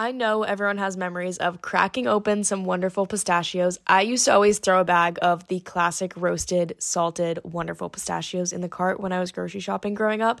I know everyone has memories of cracking open some wonderful pistachios. I used to always throw a bag of the classic roasted, salted, wonderful pistachios in the cart when I was grocery shopping growing up.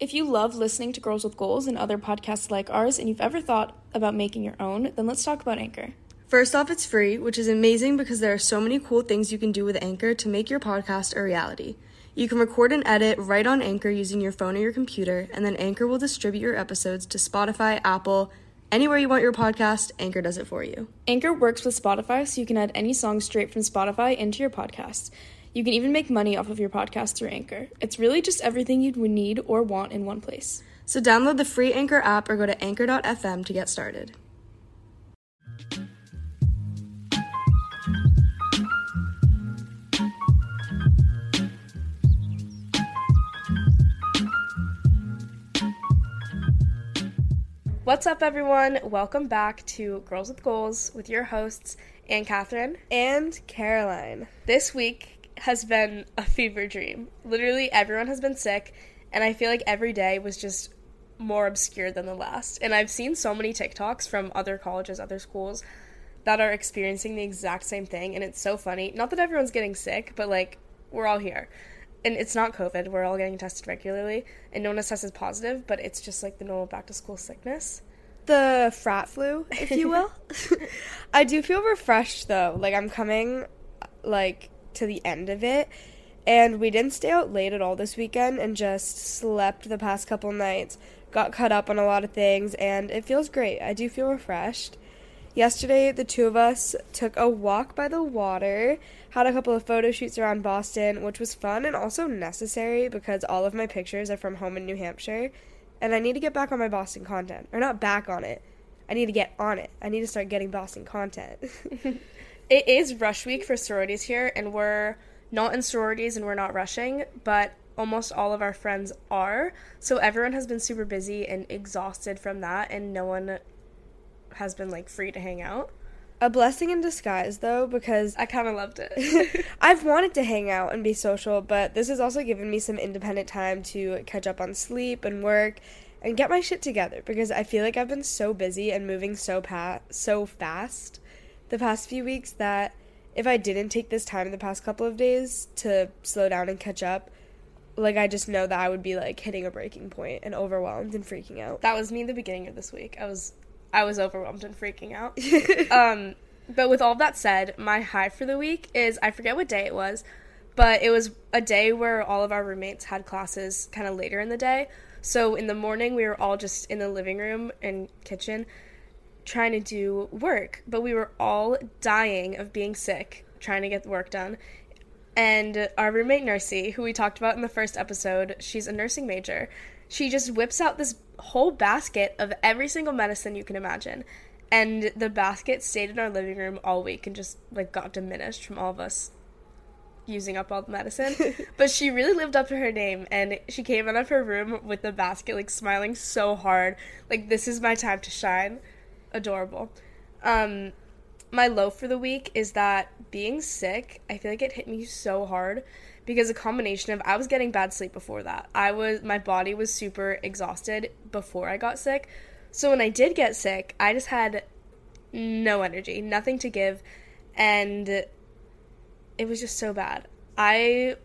If you love listening to Girls with Goals and other podcasts like ours, and you've ever thought about making your own, then let's talk about Anchor. First off, it's free, which is amazing because there are so many cool things you can do with Anchor to make your podcast a reality. You can record and edit right on Anchor using your phone or your computer, and then Anchor will distribute your episodes to Spotify, Apple, anywhere you want your podcast, Anchor does it for you. Anchor works with Spotify, so you can add any song straight from Spotify into your podcast. You can even make money off of your podcast through Anchor. It's really just everything you would need or want in one place. So download the free Anchor app or go to anchor.fm to get started. What's up, everyone? Welcome back to Girls with Goals with your hosts, Ann Catherine and Caroline. This week, has been a fever dream. Literally, everyone has been sick, and I feel like every day was just more obscure than the last. And I've seen so many TikToks from other colleges, other schools that are experiencing the exact same thing, and it's so funny. Not that everyone's getting sick, but like, we're all here. And it's not COVID, we're all getting tested regularly, and no one has tested positive, but it's just like the normal back to school sickness the frat flu, if you will. I do feel refreshed though. Like I'm coming like to the end of it. And we didn't stay out late at all this weekend and just slept the past couple nights. Got caught up on a lot of things and it feels great. I do feel refreshed. Yesterday, the two of us took a walk by the water, had a couple of photo shoots around Boston, which was fun and also necessary because all of my pictures are from home in New Hampshire. And I need to get back on my Boston content. Or not back on it. I need to get on it. I need to start getting Boston content. it is rush week for sororities here, and we're not in sororities and we're not rushing, but almost all of our friends are. So everyone has been super busy and exhausted from that, and no one has been like free to hang out. A blessing in disguise, though, because I kind of loved it. I've wanted to hang out and be social, but this has also given me some independent time to catch up on sleep and work and get my shit together because I feel like I've been so busy and moving so pa- so fast the past few weeks that if I didn't take this time in the past couple of days to slow down and catch up, like I just know that I would be like hitting a breaking point and overwhelmed and freaking out. That was me the beginning of this week. I was I was overwhelmed and freaking out. um but with all that said, my high for the week is I forget what day it was, but it was a day where all of our roommates had classes kind of later in the day. So in the morning we were all just in the living room and kitchen trying to do work, but we were all dying of being sick, trying to get the work done. And our roommate Nursey, who we talked about in the first episode, she's a nursing major. She just whips out this whole basket of every single medicine you can imagine. And the basket stayed in our living room all week and just like got diminished from all of us using up all the medicine. but she really lived up to her name and she came out of her room with the basket like smiling so hard. Like this is my time to shine adorable. Um, my low for the week is that being sick, I feel like it hit me so hard because a combination of I was getting bad sleep before that. I was my body was super exhausted before I got sick. So when I did get sick, I just had no energy, nothing to give, and it was just so bad. I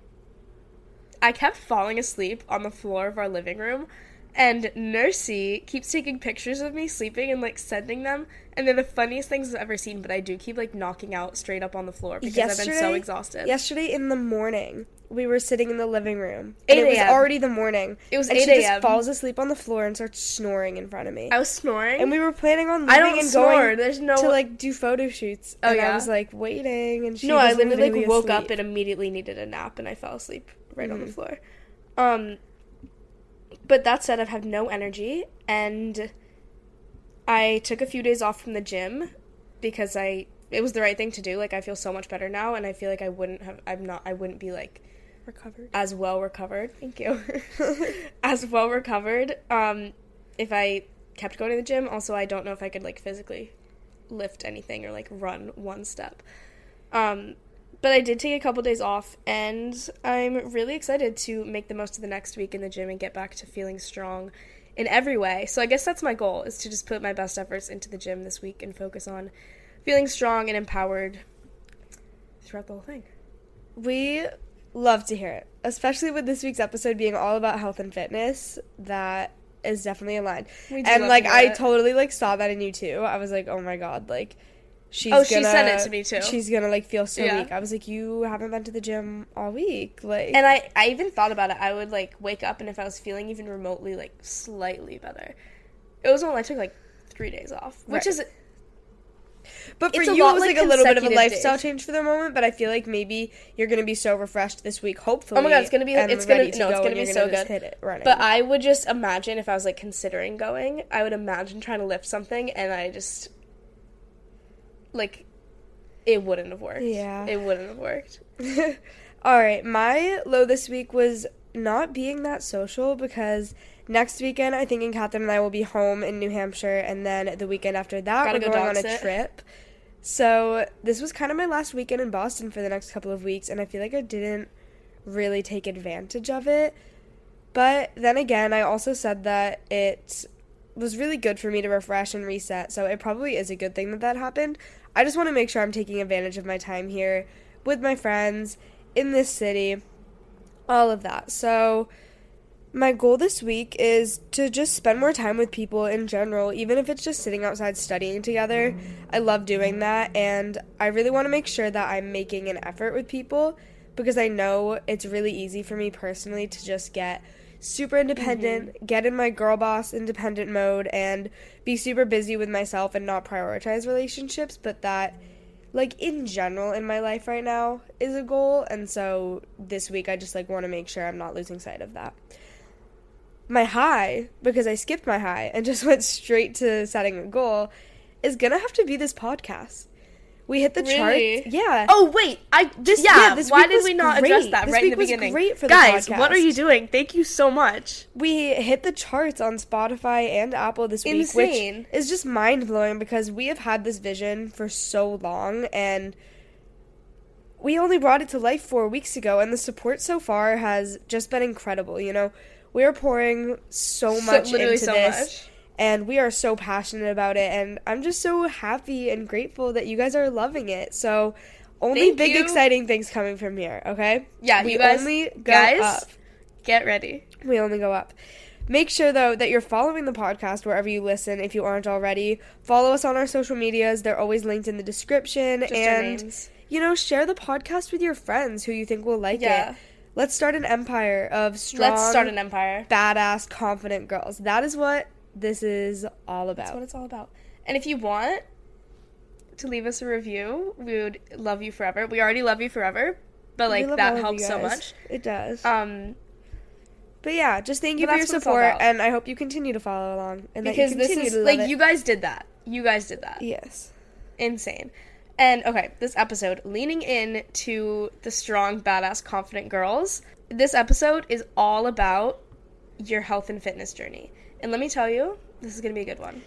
I kept falling asleep on the floor of our living room and Nursey keeps taking pictures of me sleeping and like sending them, and they're the funniest things I've ever seen. But I do keep like knocking out straight up on the floor because I've been so exhausted. Yesterday in the morning, we were sitting in the living room. and It was already the morning. It was and 8 she just a.m.. falls asleep on the floor and starts snoring in front of me. I was snoring, and we were planning on leaving I don't and snore. going There's no to like do photo shoots. Oh, and I was like waiting, and she no, I was literally like woke up and immediately needed a nap, and I fell asleep right on the Mhm. floor. Um, but that said, I've had no energy, and I took a few days off from the gym because I it was the right thing to do. Like I feel so much better now, and I feel like I wouldn't have. I'm not. I wouldn't be like recovered. as well recovered. Thank you. as well recovered. Um, if I kept going to the gym, also I don't know if I could like physically lift anything or like run one step. Um, but I did take a couple days off, and I'm really excited to make the most of the next week in the gym and get back to feeling strong in every way. So I guess that's my goal is to just put my best efforts into the gym this week and focus on feeling strong and empowered throughout the whole thing. We love to hear it, especially with this week's episode being all about health and fitness. That is definitely aligned. And like I it. totally like saw that in you too. I was like, oh my god, like she's Oh, she gonna, said it to me, too. She's gonna like feel so Yeah. weak. I was like, you haven't been to the gym all week, like. And I, I even thought about it. I would like wake up and if I was feeling even remotely like slightly better, it was when I took like three days off, which Right. is But for you, it was like like, a little bit of a lifestyle days. change for the moment. But I feel like maybe you're gonna be so refreshed this week. Hopefully, oh my god, it's gonna be and it's gonna to no, it's gonna be so good. Hit it. But I would just imagine if I was like considering going, I would imagine trying to lift something and I just like it wouldn't have worked. Yeah. it wouldn't have worked. All right, my low this week was not being that social because next weekend I think Catherine and I will be home in New Hampshire, and then the weekend after that Gotta we're go going on a sit. trip. So this was kind of my last weekend in Boston for the next couple of weeks, and I feel like I didn't really take advantage of it. But then again, I also said that it was really good for me to refresh and reset, so it probably is a good thing that that happened. I just want to make sure I'm taking advantage of my time here with my friends in this city, all of that. So, my goal this week is to just spend more time with people in general, even if it's just sitting outside studying together. I love doing that, and I really want to make sure that I'm making an effort with people because I know it's really easy for me personally to just get super independent, mm-hmm. get in my girl boss independent mode, and be super busy with myself and not prioritize relationships, but that like in general in my life right now is a goal and so this week I just like want to make sure I'm not losing sight of that. My high because I skipped my high and just went straight to setting a goal is going to have to be this podcast. We hit the Really? charts. Yeah. Oh wait, I This- yeah. yeah, this why did we not address great. that This right in the beginning? great for Guys, what are you doing? Thank you so much. We hit the charts on Spotify and Apple this week, Insane. which is just mind blowing because we have had this vision for so long and we only brought it to life four weeks ago, and the support so far has just been incredible. You know, we are pouring so So- much literally into so this, much. And we are so passionate about it, and I'm just so happy and grateful that you guys are loving it. So, only Thank big you. exciting things coming from here. Okay? Yeah, we you guys, only go guys, up. get ready. We only go up. Make sure though that you're following the podcast wherever you listen if you aren't already. Follow us on our social medias. They're always linked in the description Just and you know, share the podcast with your friends who you think will like Yeah. it. Let's start an empire of strong Let's start an empire. badass confident girls. That is what this is all about. That's what it's all about. And if you want to leave us a review, we would love you forever. We already love you forever, but like that helps so much. It does. Um, but yeah, just thank you for your that's what it's all support and I hope you continue to follow along and because that you this is like it. you guys did that. You guys did that. Yes. Insane. And okay, this episode leaning in to the strong, badass, confident girls. This episode is all about your health and fitness journey. And let me tell you, this is going to be a good one.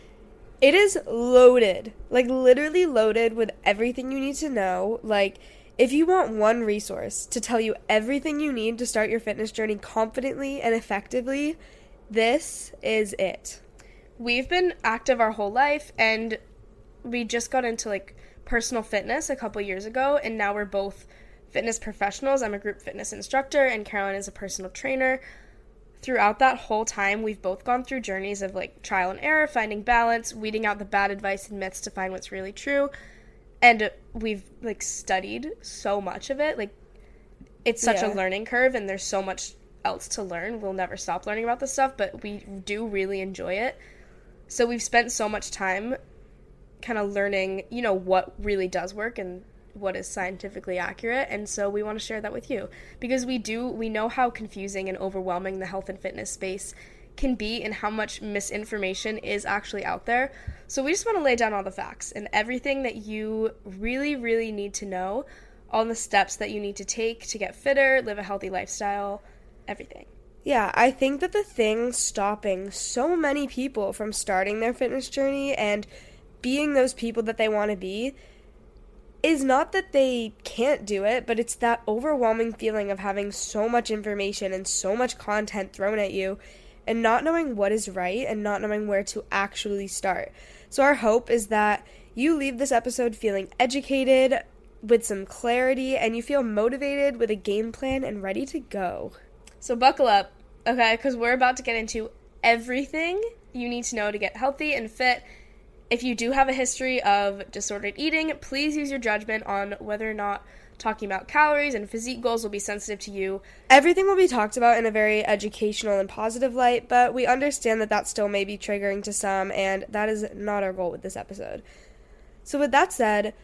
It is loaded, like literally loaded with everything you need to know. Like, if you want one resource to tell you everything you need to start your fitness journey confidently and effectively, this is it. We've been active our whole life and we just got into like personal fitness a couple years ago and now we're both fitness professionals. I'm a group fitness instructor and Caroline is a personal trainer throughout that whole time, we've both gone through journeys of like trial and error, finding balance, weeding out the bad advice and myths to find what's really true. And we've like studied so much of it. Like, it's such yeah. a learning curve, and there's so much else to learn. We'll never stop learning about this stuff, but we do really enjoy it. So we've spent so much time kind of learning, you know, what really does work and what is scientifically accurate and so we want to share that with you. Because we do we know how confusing and overwhelming the health and fitness space can be and how much misinformation is actually out there. So we just want to lay down all the facts and everything that you really really need to know all the steps that you need to take to get fitter live a healthy lifestyle everything. Yeah, I think that the thing stopping so many people from starting their fitness journey and being those people that they want to be is not that they can't do it, but it's that overwhelming feeling of having so much information and so much content thrown at you and not knowing what is right and not knowing where to actually start. So, our hope is that you leave this episode feeling educated, with some clarity, and you feel motivated with a game plan and ready to go. So, buckle up, okay? Because we're about to get into everything you need to know to get healthy and fit if you do have a history of disordered eating, please use your judgment on whether or not talking about calories and physique goals will be sensitive to you. Everything will be talked about in a very educational and positive light, but we understand that that still may be triggering to some, and that is not our goal with this episode. So, with that said,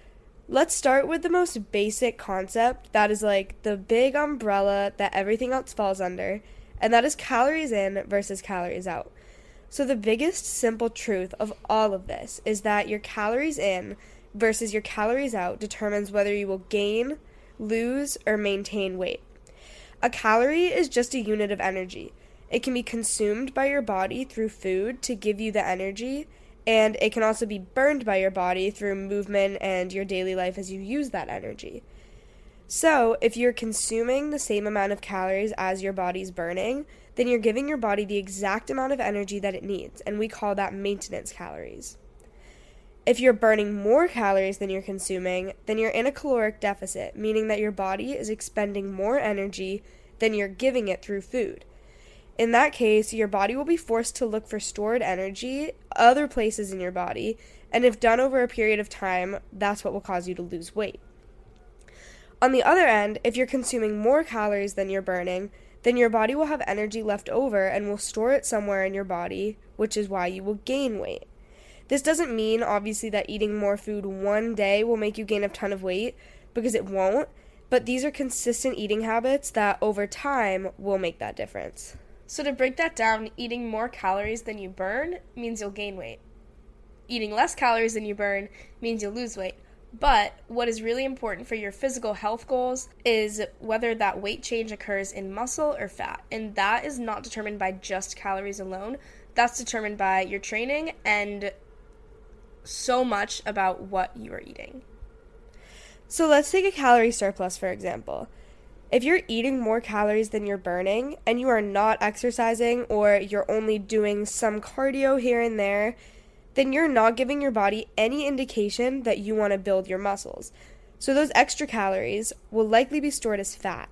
let's start with the most basic concept that is like the big umbrella that everything else falls under, and that is calories in versus calories out. So, the biggest simple truth of all of this is that your calories in versus your calories out determines whether you will gain, lose, or maintain weight. A calorie is just a unit of energy. It can be consumed by your body through food to give you the energy, and it can also be burned by your body through movement and your daily life as you use that energy. So, if you're consuming the same amount of calories as your body's burning, then you're giving your body the exact amount of energy that it needs, and we call that maintenance calories. If you're burning more calories than you're consuming, then you're in a caloric deficit, meaning that your body is expending more energy than you're giving it through food. In that case, your body will be forced to look for stored energy other places in your body, and if done over a period of time, that's what will cause you to lose weight. On the other end, if you're consuming more calories than you're burning, then your body will have energy left over and will store it somewhere in your body, which is why you will gain weight. This doesn't mean, obviously, that eating more food one day will make you gain a ton of weight, because it won't, but these are consistent eating habits that over time will make that difference. So, to break that down, eating more calories than you burn means you'll gain weight. Eating less calories than you burn means you'll lose weight. But what is really important for your physical health goals is whether that weight change occurs in muscle or fat. And that is not determined by just calories alone. That's determined by your training and so much about what you are eating. So let's take a calorie surplus, for example. If you're eating more calories than you're burning and you are not exercising or you're only doing some cardio here and there, then you're not giving your body any indication that you want to build your muscles. So those extra calories will likely be stored as fat.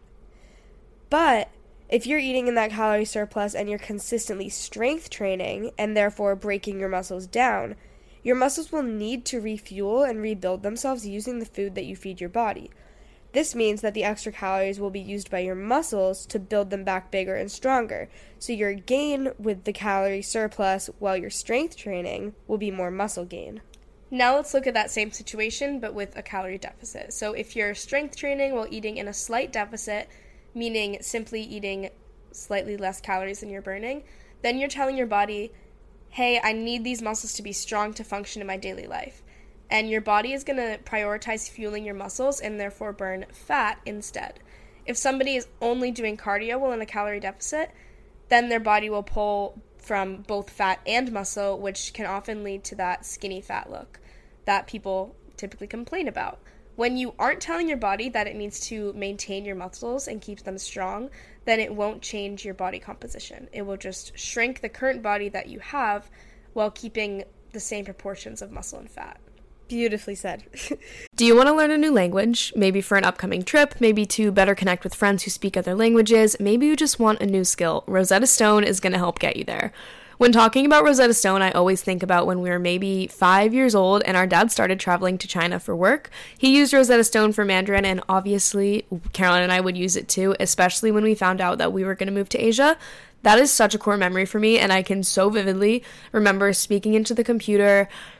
But if you're eating in that calorie surplus and you're consistently strength training and therefore breaking your muscles down, your muscles will need to refuel and rebuild themselves using the food that you feed your body. This means that the extra calories will be used by your muscles to build them back bigger and stronger. So your gain with the calorie surplus while your strength training will be more muscle gain. Now let's look at that same situation but with a calorie deficit. So if you're strength training while eating in a slight deficit, meaning simply eating slightly less calories than you're burning, then you're telling your body, "Hey, I need these muscles to be strong to function in my daily life." And your body is going to prioritize fueling your muscles and therefore burn fat instead. If somebody is only doing cardio while in a calorie deficit, then their body will pull from both fat and muscle, which can often lead to that skinny fat look that people typically complain about. When you aren't telling your body that it needs to maintain your muscles and keep them strong, then it won't change your body composition. It will just shrink the current body that you have while keeping the same proportions of muscle and fat. Beautifully said. Do you want to learn a new language? Maybe for an upcoming trip, maybe to better connect with friends who speak other languages, maybe you just want a new skill. Rosetta Stone is going to help get you there. When talking about Rosetta Stone, I always think about when we were maybe five years old and our dad started traveling to China for work. He used Rosetta Stone for Mandarin, and obviously, Caroline and I would use it too, especially when we found out that we were going to move to Asia. That is such a core memory for me, and I can so vividly remember speaking into the computer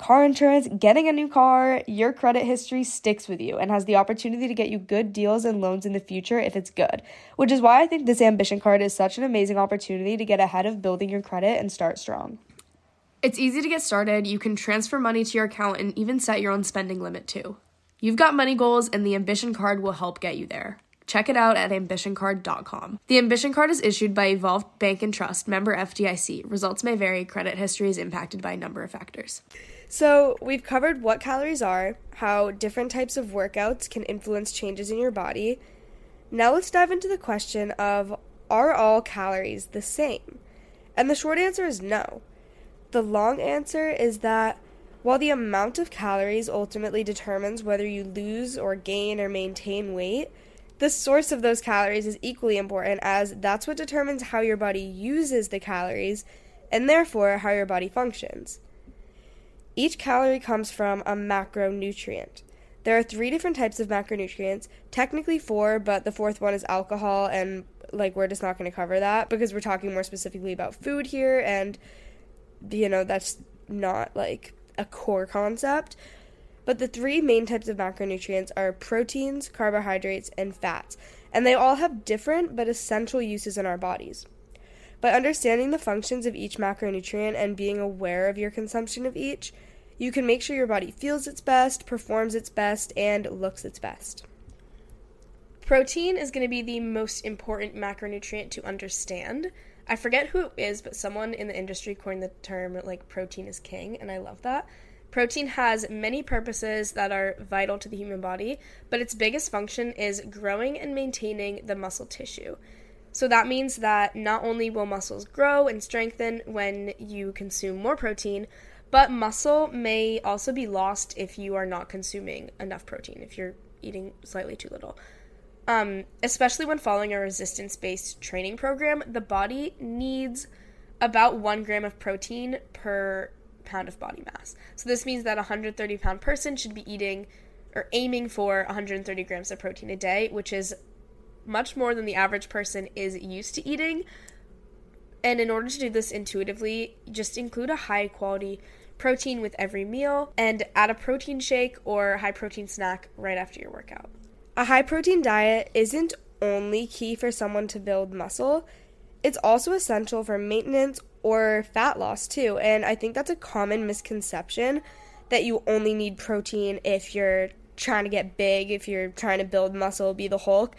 car insurance, getting a new car, your credit history sticks with you and has the opportunity to get you good deals and loans in the future if it's good. Which is why I think this ambition card is such an amazing opportunity to get ahead of building your credit and start strong. It's easy to get started. You can transfer money to your account and even set your own spending limit too. You've got money goals, and the Ambition Card will help get you there. Check it out at ambitioncard.com. The Ambition Card is issued by Evolved Bank and Trust, member FDIC. Results may vary. Credit history is impacted by a number of factors. So, we've covered what calories are, how different types of workouts can influence changes in your body. Now, let's dive into the question of are all calories the same? And the short answer is no. The long answer is that while the amount of calories ultimately determines whether you lose or gain or maintain weight, the source of those calories is equally important as that's what determines how your body uses the calories and therefore how your body functions. Each calorie comes from a macronutrient. There are three different types of macronutrients, technically four, but the fourth one is alcohol, and like we're just not going to cover that because we're talking more specifically about food here, and you know, that's not like a core concept. But the three main types of macronutrients are proteins, carbohydrates, and fats, and they all have different but essential uses in our bodies. By understanding the functions of each macronutrient and being aware of your consumption of each, you can make sure your body feels its best, performs its best, and looks its best. Protein is going to be the most important macronutrient to understand. I forget who it is, but someone in the industry coined the term like protein is king, and I love that. Protein has many purposes that are vital to the human body, but its biggest function is growing and maintaining the muscle tissue. So that means that not only will muscles grow and strengthen when you consume more protein, but muscle may also be lost if you are not consuming enough protein, if you're eating slightly too little. Um, especially when following a resistance based training program, the body needs about one gram of protein per pound of body mass. So this means that a 130 pound person should be eating or aiming for 130 grams of protein a day, which is much more than the average person is used to eating. And in order to do this intuitively, just include a high quality protein with every meal and add a protein shake or high protein snack right after your workout. A high protein diet isn't only key for someone to build muscle, it's also essential for maintenance or fat loss too. And I think that's a common misconception that you only need protein if you're trying to get big, if you're trying to build muscle, be the Hulk.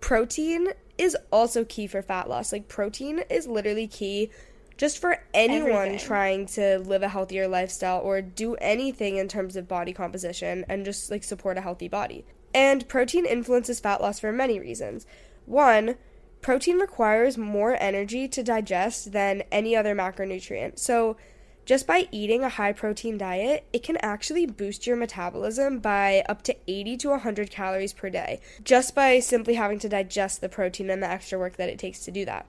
Protein is also key for fat loss. Like, protein is literally key just for anyone Everything. trying to live a healthier lifestyle or do anything in terms of body composition and just like support a healthy body. And protein influences fat loss for many reasons. One, protein requires more energy to digest than any other macronutrient. So, just by eating a high protein diet, it can actually boost your metabolism by up to 80 to 100 calories per day, just by simply having to digest the protein and the extra work that it takes to do that.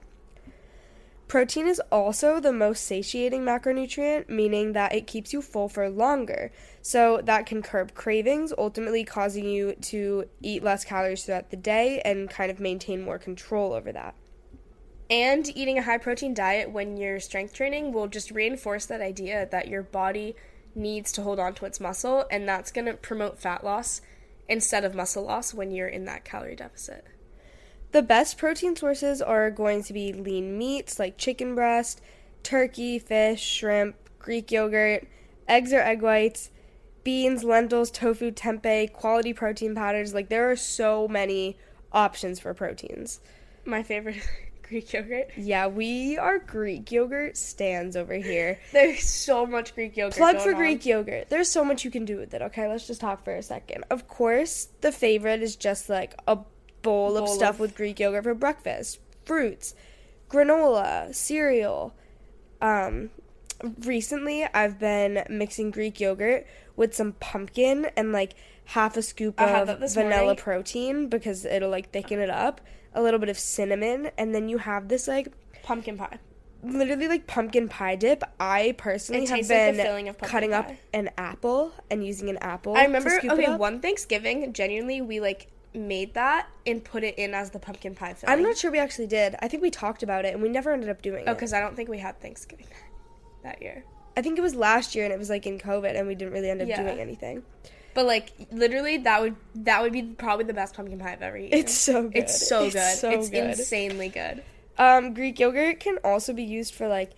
Protein is also the most satiating macronutrient, meaning that it keeps you full for longer. So that can curb cravings, ultimately causing you to eat less calories throughout the day and kind of maintain more control over that. And eating a high protein diet when you're strength training will just reinforce that idea that your body needs to hold on to its muscle, and that's going to promote fat loss instead of muscle loss when you're in that calorie deficit. The best protein sources are going to be lean meats like chicken breast, turkey, fish, shrimp, Greek yogurt, eggs or egg whites, beans, lentils, tofu, tempeh, quality protein powders. Like, there are so many options for proteins. My favorite Greek yogurt. Yeah, we are Greek yogurt stands over here. There's so much Greek yogurt. Plug for on. Greek yogurt. There's so much you can do with it. Okay, let's just talk for a second. Of course, the favorite is just like a bowl, of Bowl stuff of- with Greek yogurt for breakfast, fruits, granola, cereal. Um, recently, I've been mixing Greek yogurt with some pumpkin and like half a scoop of vanilla morning. protein because it'll like thicken it up. A little bit of cinnamon, and then you have this like Pumpkin pie. literally like pumpkin pie dip. I personally have like been filling of pumpkin cutting up an apple and using an apple. I remember, okay, one Thanksgiving, genuinely, we like made that and put it in as the pumpkin pie filling. I'm not sure we actually did. I think we talked about it and we never ended up doing Oh, it. Oh, because I don't think we had Thanksgiving that year. I think it was last year and it was like in COVID and we didn't really end up Yeah. doing anything. But like literally, that would that would be probably the best pumpkin pie I've ever eaten. It's so good. It's so It's good. so it's good. insanely good. Um, Greek yogurt can also be used for like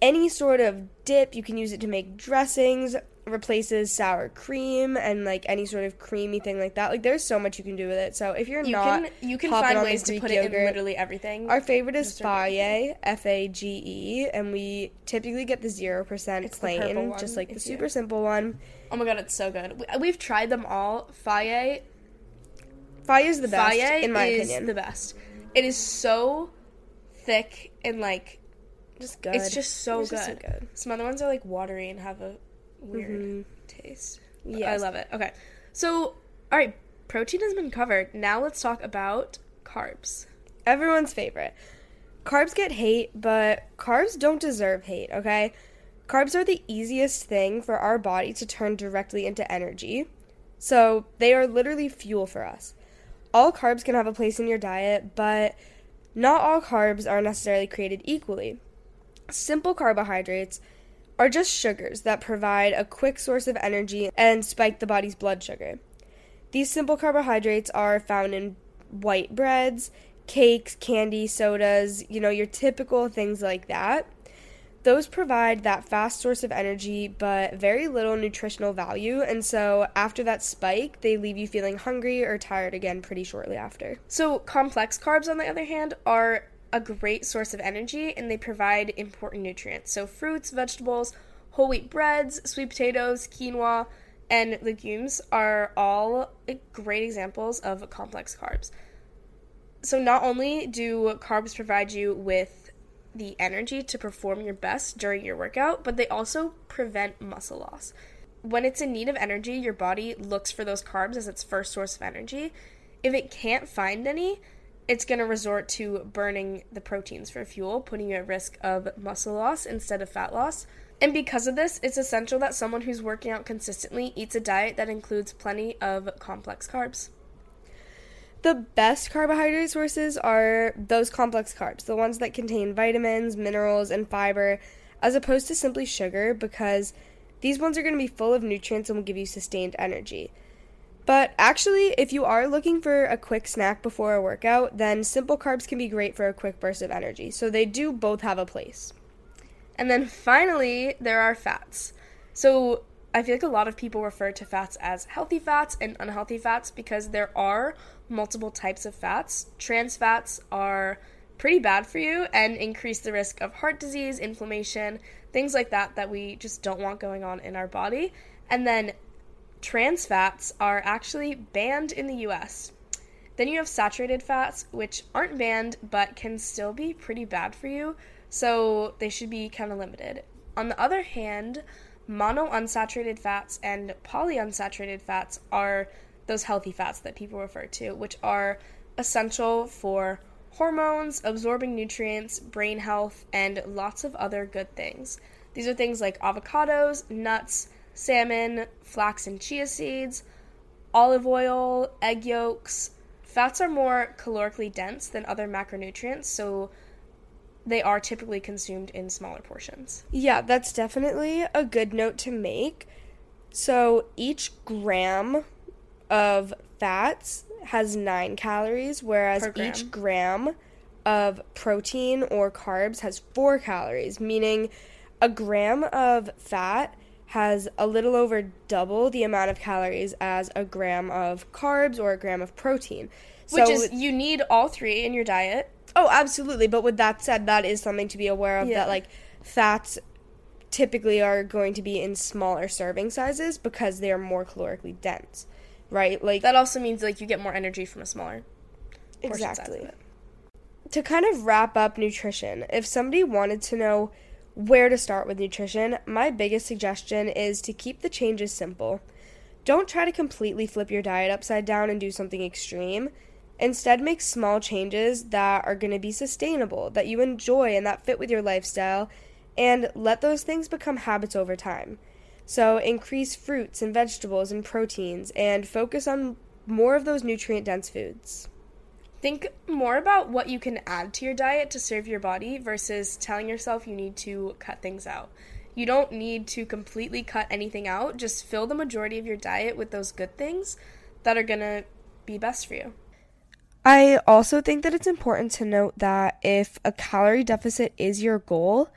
any sort of dip. You can use it to make dressings, replaces sour cream and like any sort of creamy thing like that. Like there's so much you can do with it. So if you're You not can you can find ways to put it in literally everything. Our favorite is. Fage, F A G E, and we typically get the zero percent It's the purple plain, one, just like the if you- super simple one. oh my god, it's so good. We, we've tried them all. Fage Fage is the best, Fage in my is opinion. the best. It is so thick and like just good. it's just so It's good. just so good. Some other ones are like watery and have a weird mm-hmm. taste. Yeah, I love it. Okay. So, all right, protein has been covered. Now let's talk about carbs. Everyone's favorite. Carbs get hate, but carbs don't deserve hate, okay? Carbs are the easiest thing for our body to turn directly into energy. So they are literally fuel for us. All carbs can have a place in your diet, but not all carbs are necessarily created equally. Simple carbohydrates are just sugars that provide a quick source of energy and spike the body's blood sugar. These simple carbohydrates are found in white breads, cakes, candy, sodas, you know, your typical things like that. Those provide that fast source of energy, but very little nutritional value. And so, after that spike, they leave you feeling hungry or tired again pretty shortly after. So, complex carbs, on the other hand, are a great source of energy and they provide important nutrients. So, fruits, vegetables, whole wheat breads, sweet potatoes, quinoa, and legumes are all great examples of complex carbs. So, not only do carbs provide you with the energy to perform your best during your workout, but they also prevent muscle loss. When it's in need of energy, your body looks for those carbs as its first source of energy. If it can't find any, it's going to resort to burning the proteins for fuel, putting you at risk of muscle loss instead of fat loss. And because of this, it's essential that someone who's working out consistently eats a diet that includes plenty of complex carbs. The best carbohydrate sources are those complex carbs, the ones that contain vitamins, minerals, and fiber, as opposed to simply sugar, because these ones are going to be full of nutrients and will give you sustained energy. But actually, if you are looking for a quick snack before a workout, then simple carbs can be great for a quick burst of energy. So they do both have a place. And then finally, there are fats. So I feel like a lot of people refer to fats as healthy fats and unhealthy fats because there are multiple types of fats. Trans fats are pretty bad for you and increase the risk of heart disease, inflammation, things like that that we just don't want going on in our body. And then trans fats are actually banned in the US. Then you have saturated fats, which aren't banned but can still be pretty bad for you, so they should be kind of limited. On the other hand, monounsaturated fats and polyunsaturated fats are those healthy fats that people refer to, which are essential for hormones, absorbing nutrients, brain health, and lots of other good things. These are things like avocados, nuts, salmon, flax and chia seeds, olive oil, egg yolks. Fats are more calorically dense than other macronutrients, so they are typically consumed in smaller portions. Yeah, that's definitely a good note to make. So each gram of fats has nine calories, whereas gram. each gram of protein or carbs has four calories, meaning a gram of fat has a little over double the amount of calories as a gram of carbs or a gram of protein. Which So- is, you need all three in your diet. Oh, absolutely. But with that said, that is something to be aware of Yeah. that like fats typically are going to be in smaller serving sizes because they are more calorically dense. Right? Like That also means like you get more energy from a smaller portion size of exactly. To kind of wrap up nutrition, if somebody wanted to know where to start with nutrition, my biggest suggestion is to keep the changes simple. Don't try to completely flip your diet upside down and do something extreme. Instead, make small changes that are going to be sustainable, that you enjoy, and that fit with your lifestyle, and let those things become habits over time. So, increase fruits and vegetables and proteins, and focus on more of those nutrient dense foods. Think more about what you can add to your diet to serve your body versus telling yourself you need to cut things out. You don't need to completely cut anything out, just fill the majority of your diet with those good things that are to be best for you. I also think that it's important to note that if a calorie deficit is your goal,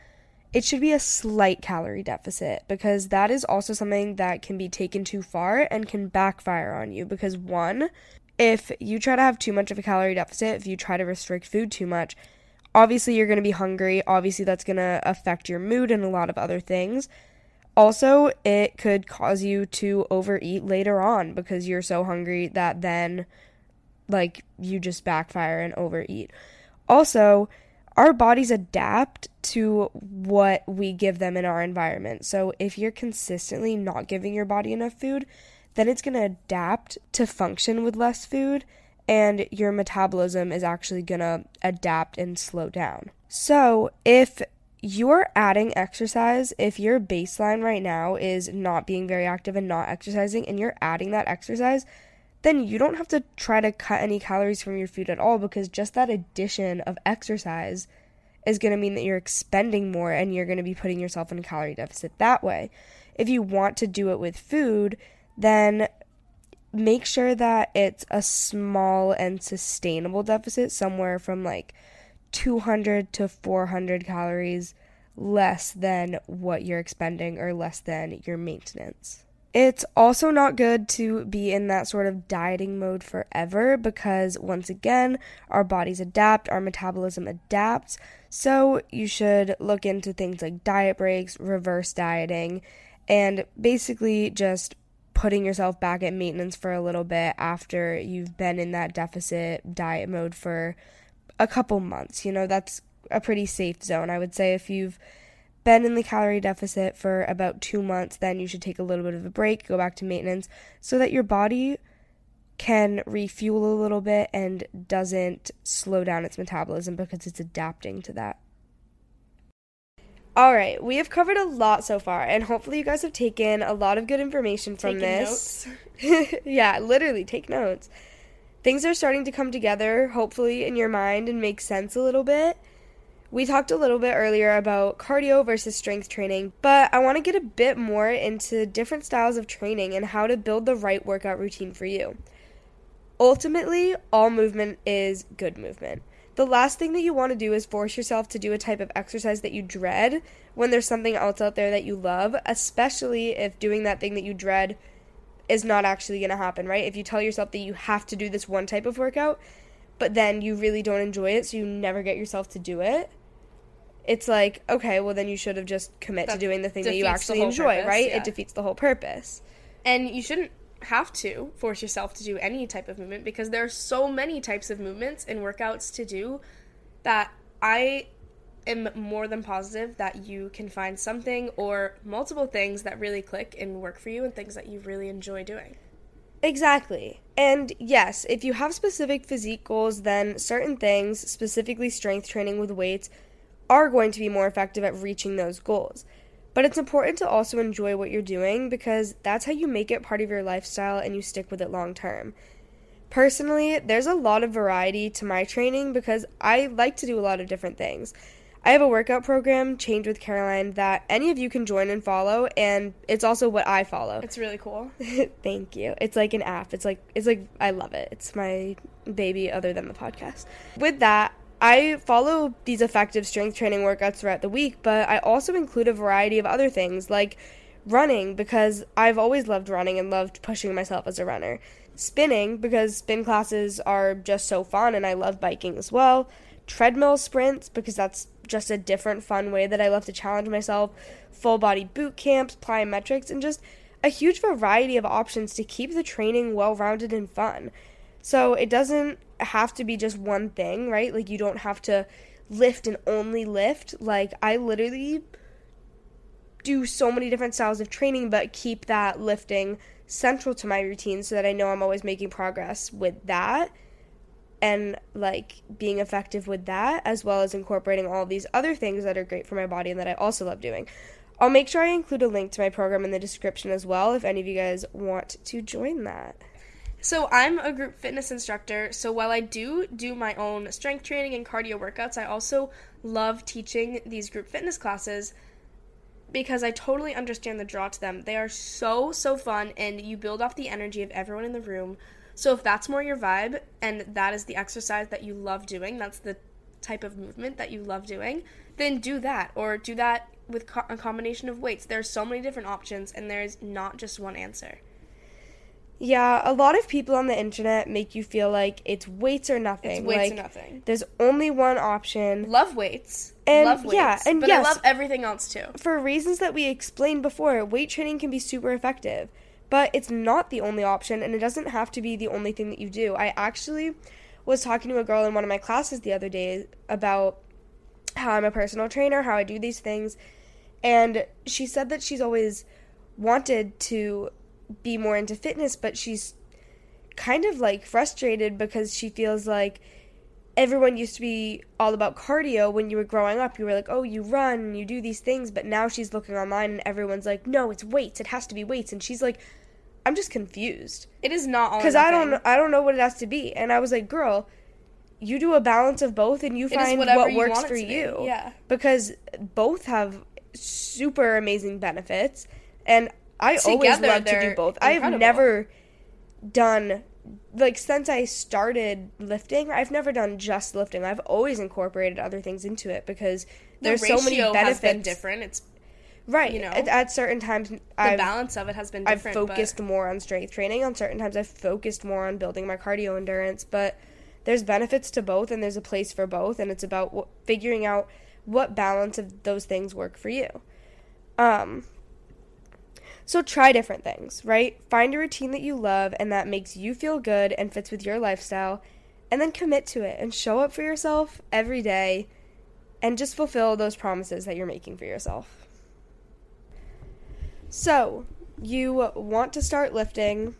it should be a slight calorie deficit because that is also something that can be taken too far and can backfire on you. Because, one, if you try to have too much of a calorie deficit, if you try to restrict food too much, obviously you're going to be hungry. Obviously, that's going to affect your mood and a lot of other things. Also, it could cause you to overeat later on because you're so hungry that then like you just backfire and overeat. Also, our bodies adapt to what we give them in our environment. So if you're consistently not giving your body enough food, then it's going to adapt to function with less food and your metabolism is actually going to adapt and slow down. So, if you're adding exercise, if your baseline right now is not being very active and not exercising and you're adding that exercise, then you don't have to try to cut any calories from your food at all because just that addition of exercise is going to mean that you're expending more and you're going to be putting yourself in a calorie deficit that way. If you want to do it with food, then make sure that it's a small and sustainable deficit, somewhere from like 200 to 400 calories less than what you're expending or less than your maintenance. It's also not good to be in that sort of dieting mode forever because, once again, our bodies adapt, our metabolism adapts. So, you should look into things like diet breaks, reverse dieting, and basically just putting yourself back at maintenance for a little bit after you've been in that deficit diet mode for a couple months. You know, that's a pretty safe zone. I would say if you've been in the calorie deficit for about two months, then you should take a little bit of a break, go back to maintenance, so that your body can refuel a little bit and doesn't slow down its metabolism because it's adapting to that. All right, we have covered a lot so far, and hopefully, you guys have taken a lot of good information from Taking this. yeah, literally, take notes. things are starting to come together, hopefully, in your mind and make sense a little bit. We talked a little bit earlier about cardio versus strength training, but I want to get a bit more into different styles of training and how to build the right workout routine for you. Ultimately, all movement is good movement. The last thing that you want to do is force yourself to do a type of exercise that you dread when there's something else out there that you love, especially if doing that thing that you dread is not actually going to happen, right? If you tell yourself that you have to do this one type of workout, but then you really don't enjoy it, so you never get yourself to do it, it's like, okay, well, then you should have just commit That to doing the thing that you actually enjoy, purpose, right? yeah. It defeats the whole purpose. And you shouldn't have to force yourself to do any type of movement because there are so many types of movements and workouts to do that I am more than positive that you can find something or multiple things that really click and work for you and things that you really enjoy doing. Exactly. And yes, if you have specific physique goals, then certain things, specifically strength training with weights, are going to be more effective at reaching those goals. But it's important to also enjoy what you're doing because that's how you make it part of your lifestyle and you stick with it long term. Personally, there's a lot of variety to my training because I like to do a lot of different things. I have a workout program, Change with Caroline, that any of you can join and follow, and it's also what I follow. It's really cool. Thank you. It's like an app. It's like it's like I love it. It's my baby other than the podcast. With that, I follow these effective strength training workouts throughout the week, but I also include a variety of other things like running because I've always loved running and loved pushing myself as a runner. Spinning because spin classes are just so fun and I love biking as well. Treadmill sprints because that's just a different fun way that I love to challenge myself. Full body boot camps, plyometrics, and just a huge variety of options to keep the training well rounded and fun. So it doesn't have to be just one thing, right? Like you don't have to lift and only lift. Like I literally do so many different styles of training, but keep that lifting central to my routine so that I know I'm always making progress with that and like being effective with that as well as incorporating all these other things that are great for my body and that I also love doing. I'll make sure I include a link to my program in the description as well if any of you guys want to join that. So I'm a group fitness instructor. So while I do do my own strength training and cardio workouts, I also love teaching these group fitness classes because I totally understand the draw to them. They are so so fun and you build off the energy of everyone in the room. So if that's more your vibe and that is the exercise that you love doing, that's the type of movement that you love doing, then do that or do that with co- a combination of weights. There's so many different options and there's not just one answer. Yeah, a lot of people on the internet make you feel like it's weights or nothing. It's weights like, or nothing. There's only one option. love weights. And, love weights. yeah, and but yes. I love everything else too. For reasons that we explained before, weight training can be super effective, but it's not the only option and it doesn't have to be the only thing that you do. I actually was talking to a girl in one of my classes the other day about how I'm a personal trainer, how I do these things, and she said that she's always wanted to be more into fitness, but she's kind of like frustrated because she feels like everyone used to be all about cardio when you were growing up. You were like, oh, you run, you do these things, but now she's looking online and everyone's like, no, it's weights. It has to be weights, and she's like, I'm just confused It is not all because I don't, I don't know what it has to be. And I was like, girl, you do a balance of both, and you find what you works for to be, you. yeah. because both have super amazing benefits, and I always love to do both. I've never done like since I started lifting, I've never done just lifting. I've always incorporated other things into it because there's ratio so many benefits. has been different. It's Right. you know. at, at certain times, the I've, balance of it has been different. I've focused more on strength training. On certain times, I've focused more on building my cardio endurance. But there's benefits to both, and there's a place for both, and it's about w- figuring out what balance of those things work for you. Um. So try different things, right? Find a routine that you love and that makes you feel good and fits with your lifestyle, and then commit to it and show up for yourself every day, and just fulfill those promises that you're making for yourself. So, you want to start lifting.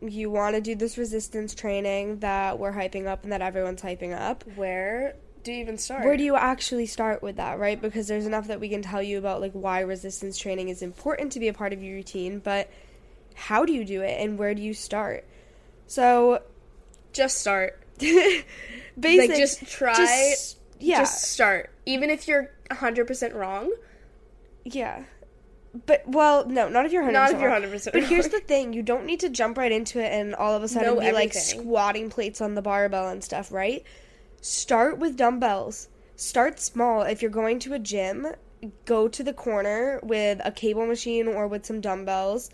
You want to do this resistance training that we're hyping up and that everyone's hyping up. where do you even start? Where do you actually start with that, right? Because there's enough that we can tell you about like why resistance training is important to be a part of your routine, but how do you do it and where do you start? So, Just start. Basic. Like just try. just- yeah. Just start. Even if you're 100% wrong. Yeah. But well, no, not if you're 100% Not if you're wrong. 100% But here's the thing, you don't need to jump right into it and all of a sudden Know be like squatting plates on the barbell and stuff, right? Start with dumbbells. Start small. If you're going to a gym, go to the corner with a cable machine or with some dumbbells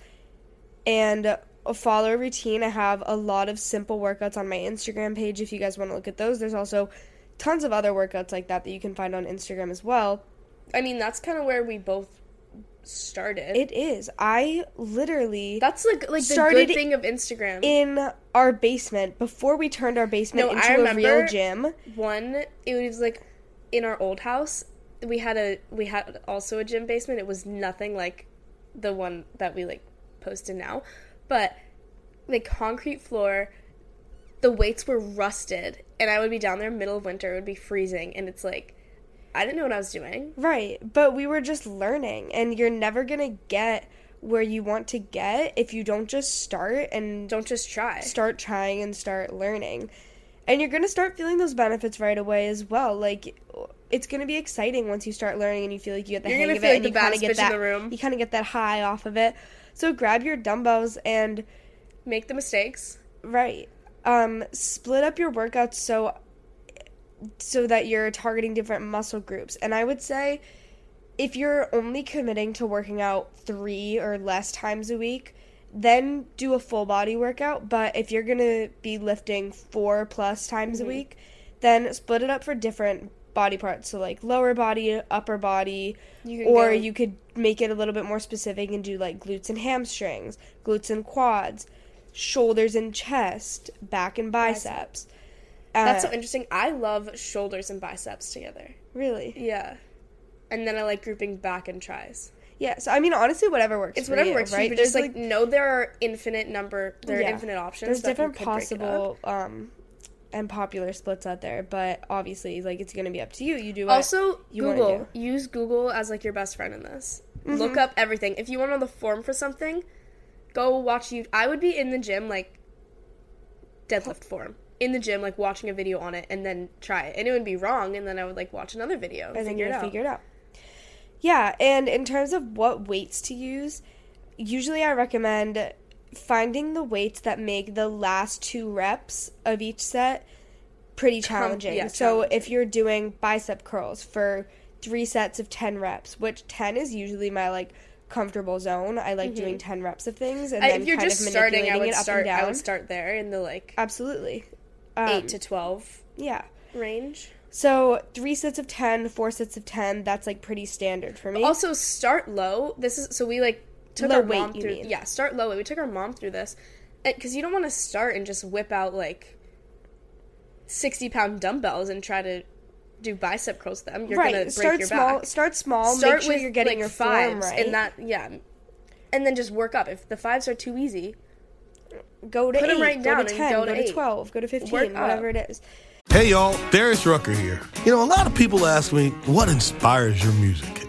and follow a routine. I have a lot of simple workouts on my Instagram page if you guys want to look at those. There's also tons of other workouts like that that you can find on Instagram as well. I mean, that's kind of where we both started. It is. I literally that's like like the good thing of Instagram. in our basement before we turned our basement No, into a real gym. One, it was like in our old house. We had a we had also a gym basement. It was nothing like the one that we like posted now, but like concrete floor. The weights were rusted, and I would be down there middle of winter. It would be freezing, and it's like I didn't know what I was doing. Right. But we were just learning and you're never going to get where you want to get if you don't just start and Don't just try. start trying and start learning. And you're going to start feeling those benefits right away as well. Like it's going to be exciting once you start learning and you feel like you get the You're hang of it like and the you kind of get that room. you kind of get that high off of it. So grab your dumbbells and Make the mistakes. Right. Um, split up your workouts so so that you're targeting different muscle groups. And I would say if you're only committing to working out 3 or less times a week, then do a full body workout, but if you're going to be lifting 4 plus times Mm-hmm. a week, then split it up for different body parts. So like lower body, upper body, You or go- you could make it a little bit more specific and do like glutes and hamstrings, glutes and quads, shoulders and chest, back and biceps. That's Uh, so interesting. I love shoulders and biceps together. really. Yeah. And then I like grouping back and tris. Yeah. So I mean, honestly, whatever works. It's whatever you, works for right? you, but just like, know there are infinite number, there are infinite options. there's different could break it up. possible um and popular splits out there, but obviously, like it's gonna be up to you. You do Also, you Google. do. Mm-hmm. Use Google as like your best friend in this. Look up everything. If you want to know the form for something, go watch you. I would be in the gym like deadlift form in the gym, like watching a video on it, and then try it. And it would be wrong, and then I would like watch another video and, and then figure it out. figure it out. Yeah, and in terms of what weights to use, usually I recommend finding the weights that make the last two reps of each set pretty challenging. yeah, so challenging. if you're doing bicep curls for three sets of 10 reps, which 10 is usually my like comfortable zone. I like doing 10 reps of things and Mm-hmm. I, then if you're kind just of starting, manipulating I would it up start. and down. I would start there in the like Absolutely. Um, eight to twelve yeah. range. So three sets of 10, four sets of 10, that's like pretty standard for me. Also, start low. This is so we like took Low our weight, mom through. Yeah, start low. We took our mom through this because you don't want to start and just whip out like sixty pound dumbbells and try to do bicep curls with them. You're right. gonna break start your small. back. Start small. start make sure with you're getting like, your fives form right. and that yeah, and then just work up. If the fives are too easy, go to put 'em eight, right go down to ten, go go, to to twelve, go to fifteen, Work whatever up. it is. Hey y'all, Darius Rucker here. You know, a lot of people ask me, what inspires your music?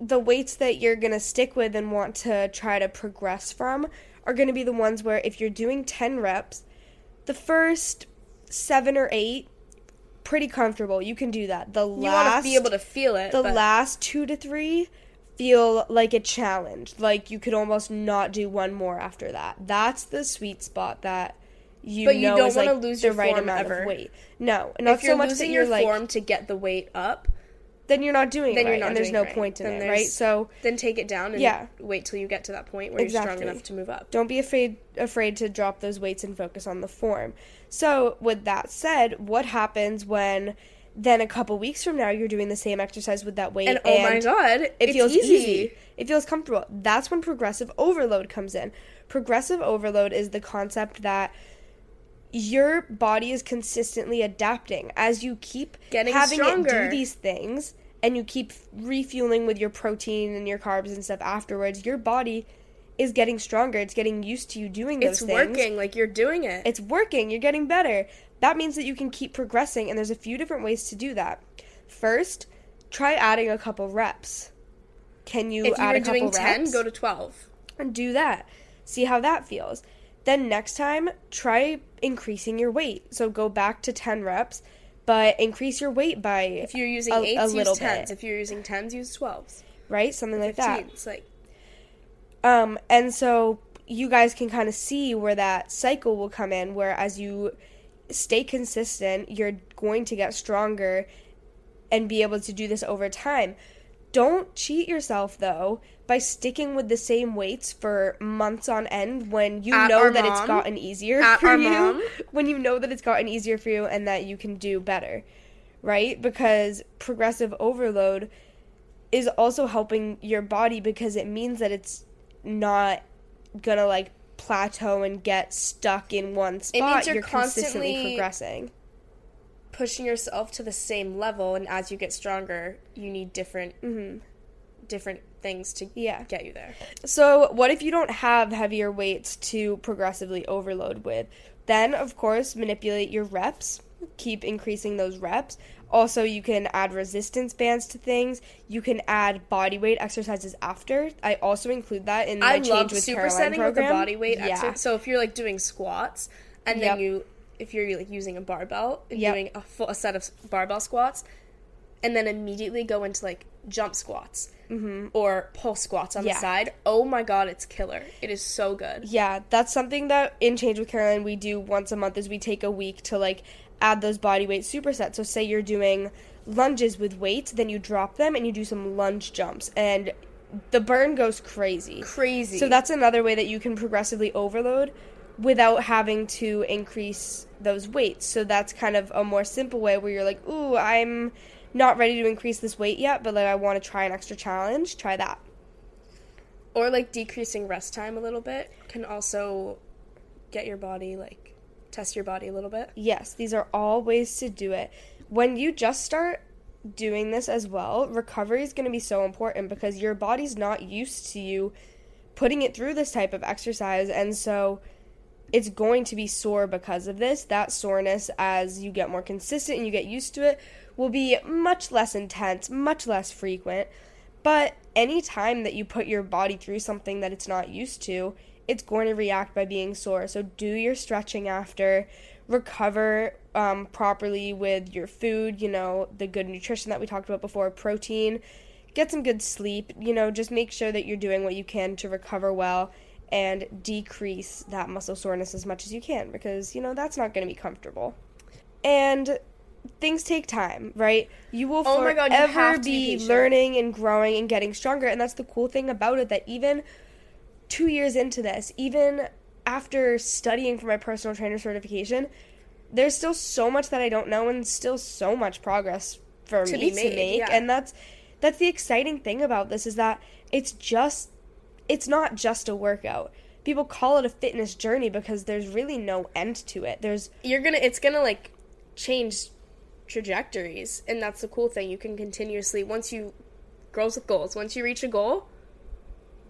the weights that you're going to stick with and want to try to progress from are going to be the ones where if you're doing 10 reps, the first seven or eight, pretty comfortable. You can do that. The you last, want to be able to feel it. the but last two to three feel like a challenge. Like you could almost not do one more after that. That's the sweet spot that you But you don't wanna like lose the your right form amount ever. of weight. No, not if you're so much that you're your like form to get the weight up, then you're not doing then it you're right, not and there's no right. point in Then it, right? So then take it down and Yeah. wait till you get to that point where you're strong enough to move up. don't be afraid afraid to drop those weights and focus on the form. So with that said, what happens when then a couple weeks from now you're doing the same exercise with that weight And, oh my god, it feels easy. easy. It feels comfortable. That's when progressive overload comes in. Progressive overload is the concept that your body is consistently adapting as you keep Getting having it do these things and you keep refueling with your protein and your carbs and stuff afterwards your body is getting stronger it's getting used to you doing those It's things It's working. Like you're doing it. it's working you're getting better that means that you can keep progressing and there's a few different ways to do that first try adding a couple reps can you if you add a couple doing reps? go to twelve. and do that. See how that feels. Then next time, try increasing your weight. So go back to 10 reps, but increase your weight by If you're using a, eights, a use tens. bit, If you're using tens, use twelves. right? Something like that. Fifteens. Like Um, and so you guys can kind of see where that cycle will come in, where as you stay consistent, you're going to get stronger and be able to do this over time. Don't cheat yourself though by sticking with the same weights for months on end when you At know that it's gotten easier At for you. mom. When you know that it's gotten easier for you and that you can do better. Right? Because progressive overload is also helping your body because it means that it's not gonna like plateau and get stuck in one spot. means you're you're consistently constantly- progressing. Pushing yourself to the same level, and as you get stronger, you need different different things to Mm-hmm. Yeah. get you there. So, what if you don't have heavier weights to progressively overload with? Then, of course, manipulate your reps. Keep increasing those reps. Also, you can add resistance bands to things. You can add body weight exercises after. I also include that in my I change love with supersetting Caroline with the program. body weight Yeah. exercise. So if you're like doing squats, and Yep. then you, if you're like using a barbell and Yep. doing a full a set of barbell squats, and then immediately go into like jump squats or pull squats on Mm-hmm. Yeah. the side. Oh my god, it's killer! It is so good. Yeah, that's something that in Change with Caroline we do once a month is we take a week to like add those body weight supersets. So say you're doing lunges with weights, then you drop them and you do some lunge jumps and the burn goes crazy. Crazy. So that's another way that you can progressively overload without having to increase those weights. So that's kind of a more simple way where you're like, "Ooh, I'm not ready to increase this weight yet, but like I want to try an extra challenge." Try that. or like decreasing rest time a little bit can also get your body like test your body a little bit. Yes, these are all ways to do it. When you just start doing this as well, recovery is going to be so important because your body's not used to you putting it through this type of exercise and so it's going to be sore because of this. That soreness as you get more consistent and you get used to it will be much less intense, much less frequent. But any time that you put your body through something that it's not used to, it's going to react by being sore. So do your stretching after, recover um, properly with your food, you know, the good nutrition that we talked about before, protein, get some good sleep, you know, just make sure that you're doing what you can to recover well and decrease that muscle soreness as much as you can because, you know, that's not going to be comfortable. And things take time, right? You will Oh my God, you forever be be learning and growing and getting stronger. And that's the cool thing about it that even two years into this, even after studying for my personal trainer certification, there's still so much that I don't know and still so much progress for To me made, to make. yeah. And that's that's the exciting thing about this is that it's just it's not just a workout. People call it a fitness journey because there's really no end to it. There's You're gonna it's gonna like change trajectories and that's the cool thing. You can continuously once you girls with goals, once you reach a goal,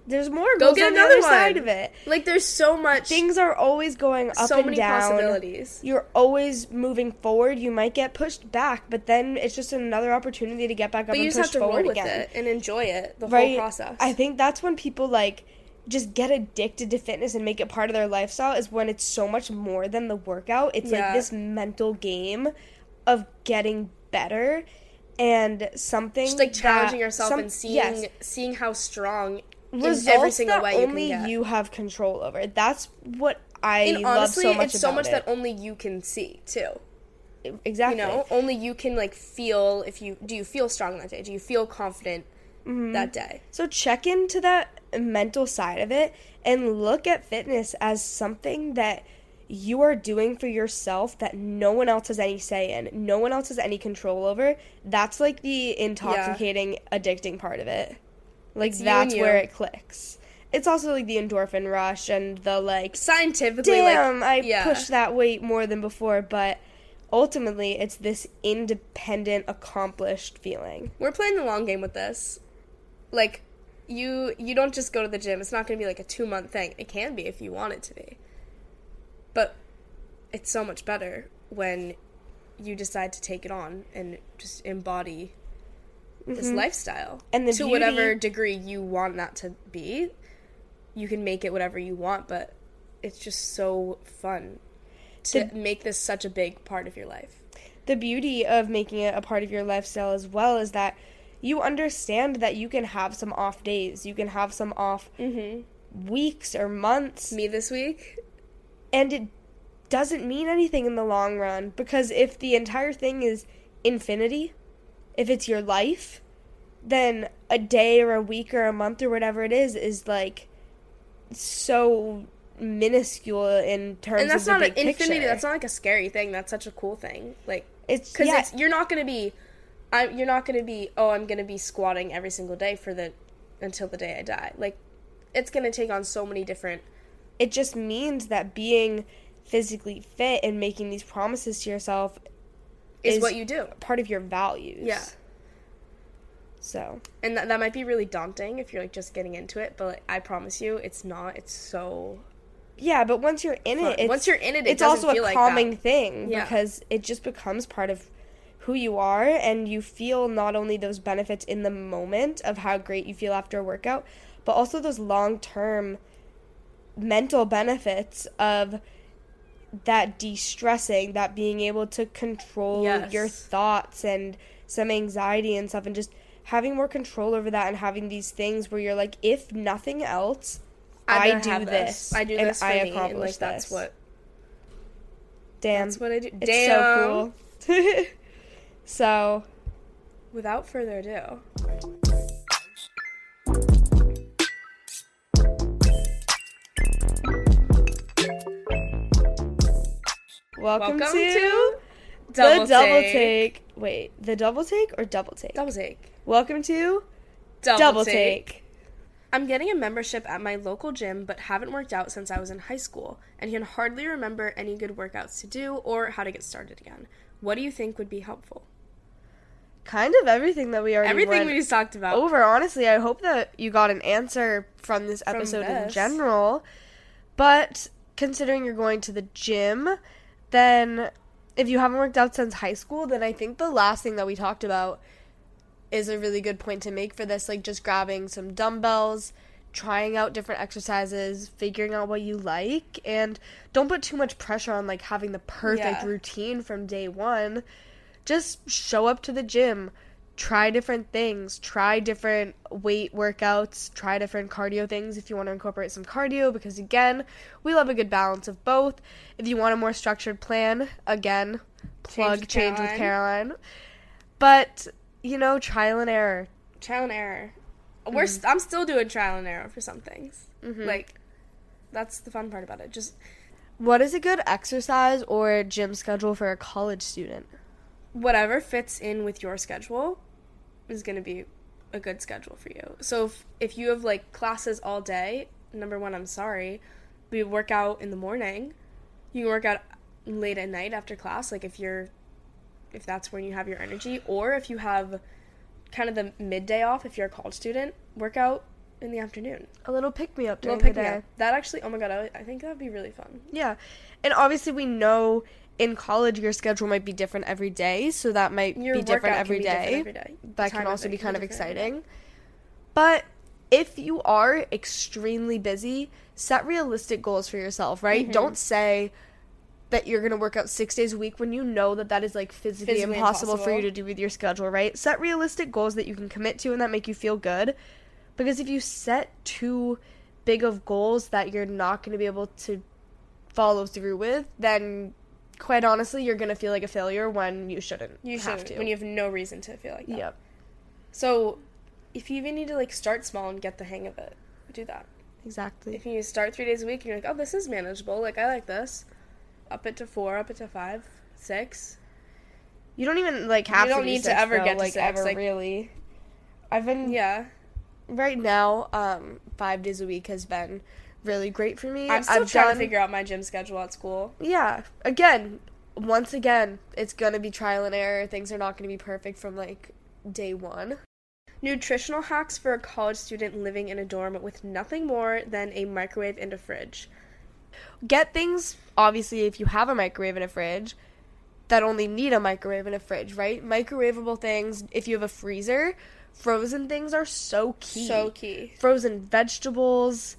there's more go get another side of it. Like there's so much Things are always going up so and many down. possibilities. You're always moving forward. You might get pushed back, but then it's just another opportunity to get back up But and you just push have to roll forward with again. it and enjoy it, the right? whole process. I think that's when people like just get addicted to fitness and make it part of their lifestyle is when it's so much more than the workout. It's Yeah. like this mental game of getting better and something just like challenging that yourself some- and seeing yes, seeing how strong in results every single that way you only can get. you have control over. That's what I and love honestly, so much it's so much it. that only you can see too. exactly. You know, only you can like feel if you do you feel strong that day? Do you feel confident Mm-hmm. that day? So check into that mental side of it and look at fitness as something that you are doing for yourself that no one else has any say in, no one else has any control over. That's like the intoxicating, addicting part of it. Like It's that's you. where it clicks. it's also like the endorphin rush and the like Scientifically, damn, like, I yeah. pushed that weight more than before, but ultimately it's this independent, accomplished feeling. We're playing the long game with this. Like, you you don't just go to the gym. It's not going to be like a two month thing. It can be if you want it to be, but it's so much better when you decide to take it on and just embody this lifestyle Mm-hmm. And the to whatever degree you want that to be. You can make it whatever you want, but it's just so fun to The- make this such a big part of your life. The beauty of making it a part of your lifestyle as well is that you understand that you can have some off days, you can have some off weeks or months, Me this week, and it doesn't mean anything in the long run because if the entire thing is infinity, if it's your life, then a day or a week or a month or whatever it is is like so minuscule in terms and that's not an big infinity. picture. That's not like a scary thing. That's such a cool thing. Like it's because yeah, you're not gonna be, I you're not gonna be. Oh, I'm gonna be squatting every single day for the until the day I die. Like it's gonna take on so many different. it just means that being physically fit and making these promises to yourself Is, Is- what you do. part of your values. Yeah. So And that, that might be really daunting if you're like just getting into it, but like, I promise you, it's not. It's so. yeah, but once you're in Fun. it, it's, Once you're in it, it it's also a calming that. thing Yeah. because it just becomes part of who you are, and you feel not only those benefits in the moment of how great you feel after a workout, but also those long term mental benefits of that de-stressing that being able to control Yes. your thoughts and some anxiety and stuff and just having more control over that and having these things where you're like if nothing else i, better do have this, I do and this for i me, and accomplish like that's this. what. damn That's what I do. it's Damn. so cool so Without further ado, welcome, welcome to, to the double, double take. take. wait the double take or double take Double take. welcome to Double, double take. take I'm getting a membership at my local gym, but haven't worked out since I was in high school, and can hardly remember any good workouts to do or how to get started again. What do you think would be helpful? kind of everything that we already Everything we just talked about. over. Honestly, I hope that you got an answer from this From episode in general. But considering you're going to the gym, then if you haven't worked out since high school, then I think the last thing that we talked about is a really good point to make for this. Like just grabbing some dumbbells, trying out different exercises, figuring out what you like, and don't put too much pressure on like having the perfect Yeah. routine from day one. Just show up to the gym, try different things, try different weight workouts, try different cardio things if you want to incorporate some cardio because again, we love a good balance of both. If you want a more structured plan, again, plug with change with Caroline. But, you know, trial and error. Trial and error. We're hmm. st- I'm still doing trial and error for some things. Mm-hmm. Like, that's the fun part about it. Just What is a good exercise or gym schedule for a college student? whatever fits in with your schedule is going to be a good schedule for you. So if, if you have like classes all day, number one, I'm sorry, we work out in the morning. You can work out late at night after class, like if you're, if that's when you have your energy, or if you have kind of the midday off, if you're a college student, work out in the afternoon. A little pick me up during the day. That actually, oh my god, I, I think that would be really fun. Yeah. And obviously we know in college your schedule might be different every day, so that might Your be different every be day. different every day. That Time can also be kind of different every day. exciting. But if you are extremely busy, set realistic goals for yourself, right? Mm-hmm. Don't say that you're going to work out 6 days a week when you know that that is like physically, Physically impossible, for you to do with your schedule, right? Set realistic goals that you can commit to and that make you feel good. Because if you set too big of goals that you're not going to be able to follow through with, then quite honestly, you're going to feel like a failure when you shouldn't. You have should to. when you have no reason to feel like that. Yep. So, if you even need to like start small and get the hang of it, do that. Exactly. If you start three days a week and you're like, oh, this is manageable, like I like this, up it to four, up it to five, six. You don't even like have You don't to need to ever though, get to like six, ever like- really. I've been Yeah, right now um five days a week has been really great for me. I'm still I've trying done- to figure out my gym schedule at school. yeah again once again it's gonna be trial and error things are not gonna be perfect from like day one Nutritional hacks for a college student living in a dorm with nothing more than a microwave and a fridge. get things obviously if you have a microwave and a fridge that only need a microwave and a fridge right microwavable things if you have a freezer frozen things are so key So key. frozen vegetables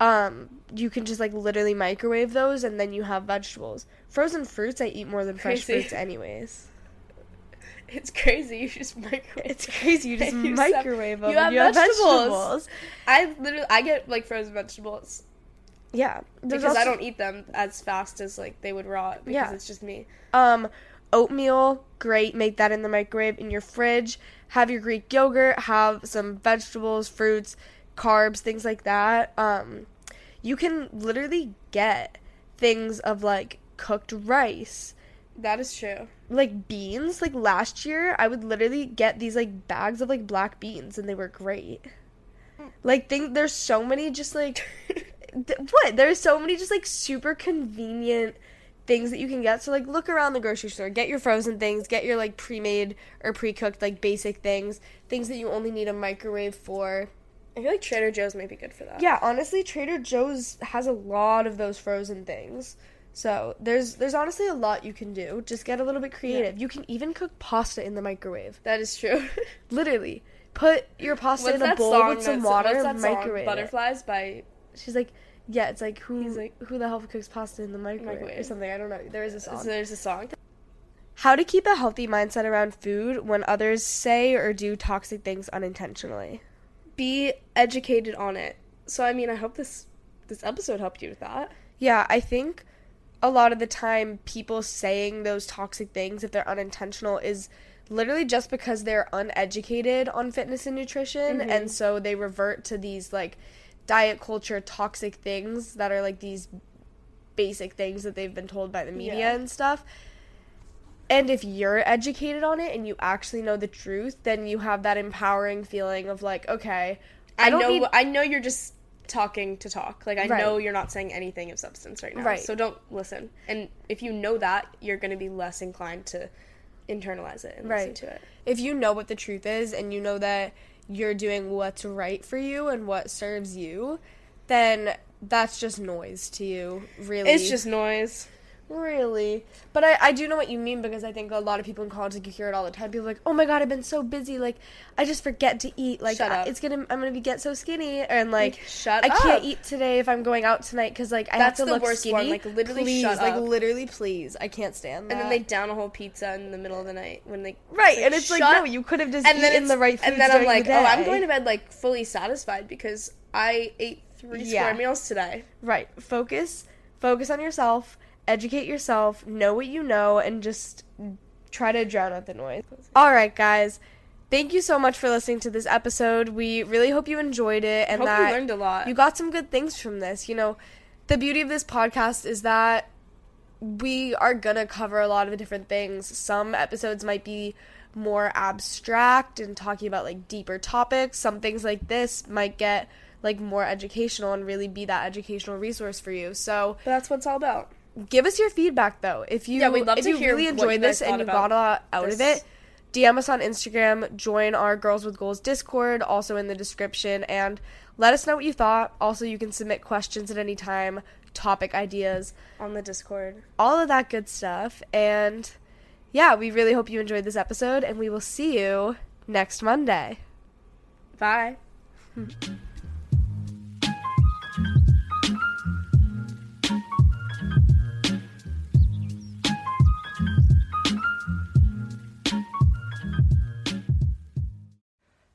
um you can just like literally microwave those and then you have vegetables frozen fruits i eat more than fresh Crazy. fruits anyways It's crazy. You just microwave. it's crazy you just You microwave them you have vegetables. vegetables. I literally I get like frozen vegetables yeah because I don't eat them as fast as like they would rot because Yeah. it's just me. Um, oatmeal, great. Make that in the microwave in your fridge. Have your Greek yogurt. Have some vegetables, fruits, carbs, things like that. Um, you can literally get things of like cooked rice, That is true. like beans. Like last year, I would literally get these like bags of like black beans, and they were great. Like, think there's so many just like th- what? There's so many just like super convenient things that you can get. So like look around the grocery store, get your frozen things, get your like pre-made or pre-cooked like basic things, things that you only need a microwave for. I feel like Trader Joe's might be good for that. Yeah, honestly, Trader Joe's has a lot of those frozen things. So there's there's honestly a lot you can do. Just get a little bit creative. You can even cook pasta in the microwave. That is true. Literally, put your pasta What's in a bowl with some water and microwave it. Butterflies by She's like, yeah, it's like who He's like- who the hell cooks pasta in the microwave, or something. I don't know. There is a so song. there's a song. How to keep a healthy mindset around food when others say or do toxic things unintentionally. Be educated on it. So I mean, I hope this this episode helped you with that. Yeah, I think a lot of the time people saying those toxic things if they're unintentional is literally just because they're uneducated on fitness and nutrition mm-hmm. and so they revert to these like diet culture toxic things that are like these basic things that they've been told by the media Yeah. and stuff. And if you're educated on it and you actually know the truth, then you have that empowering feeling of like, okay, I, I, know need I know you're just talking to talk. Like I Right. know you're not saying anything of substance right now. Right. So don't listen. And if you know that, you're going to be less inclined to internalize it and Right. listen to it. if you know what the truth is and you know that you're doing what's right for you and what serves you, then that's just noise to you, really. It's just noise. Really. But I, I do know what you mean because I think a lot of people in college like you hear it all the time. People are like, oh my god, I've been so busy, like I just forget to eat. Like I- it's gonna, I'm gonna be get so skinny and like shut I can't eat today if I'm going out tonight because like I That's have to the look worst skinny. one, like, literally please, shut like literally, please, I can't stand that. And then they down a whole pizza in the middle of the night when they right, and it's like no, you could have just and then eaten the right and then I'm like, the oh, I'm going to bed like fully satisfied because I ate three Yeah. square meals today. Right. Focus focus on yourself, educate yourself, know what you know and just try to drown out the noise. All right, guys. Thank you so much for listening to this episode. We really hope you enjoyed it and Hope you learned a lot. you got some good things from this. You know, the beauty of this podcast is that we are gonna cover a lot of different things. Some episodes might be more abstract and talking about like deeper topics. Some things like this might get like more educational and really be that educational resource for you. So But that's what it's all about. Give us your feedback though. If you Yeah, we'd love if to you hear really enjoyed you this and you got a lot out of it, DM us on Instagram, join our Girls with Goals Discord, also in the description, and let us know what you thought. Also, you can submit questions at any time, topic ideas, On the Discord. all of that good stuff. And yeah, we really hope you enjoyed this episode, and we will see you next Monday. Bye.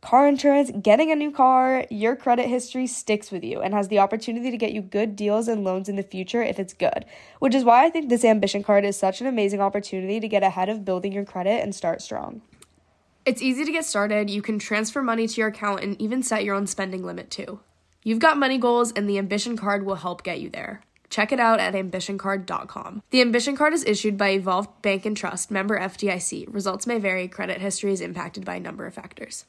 car insurance, getting a new car, your credit history sticks with you and has the opportunity to get you good deals and loans in the future if it's good. Which is why I think this ambition card is such an amazing opportunity to get ahead of building your credit and start strong. It's easy to get started. You can transfer money to your account and even set your own spending limit too. You've got money goals, and the Ambition Card will help get you there. Check it out at ambitioncard.com. The Ambition Card is issued by Evolve Bank and Trust, member FDIC. Results may vary. Credit history is impacted by a number of factors.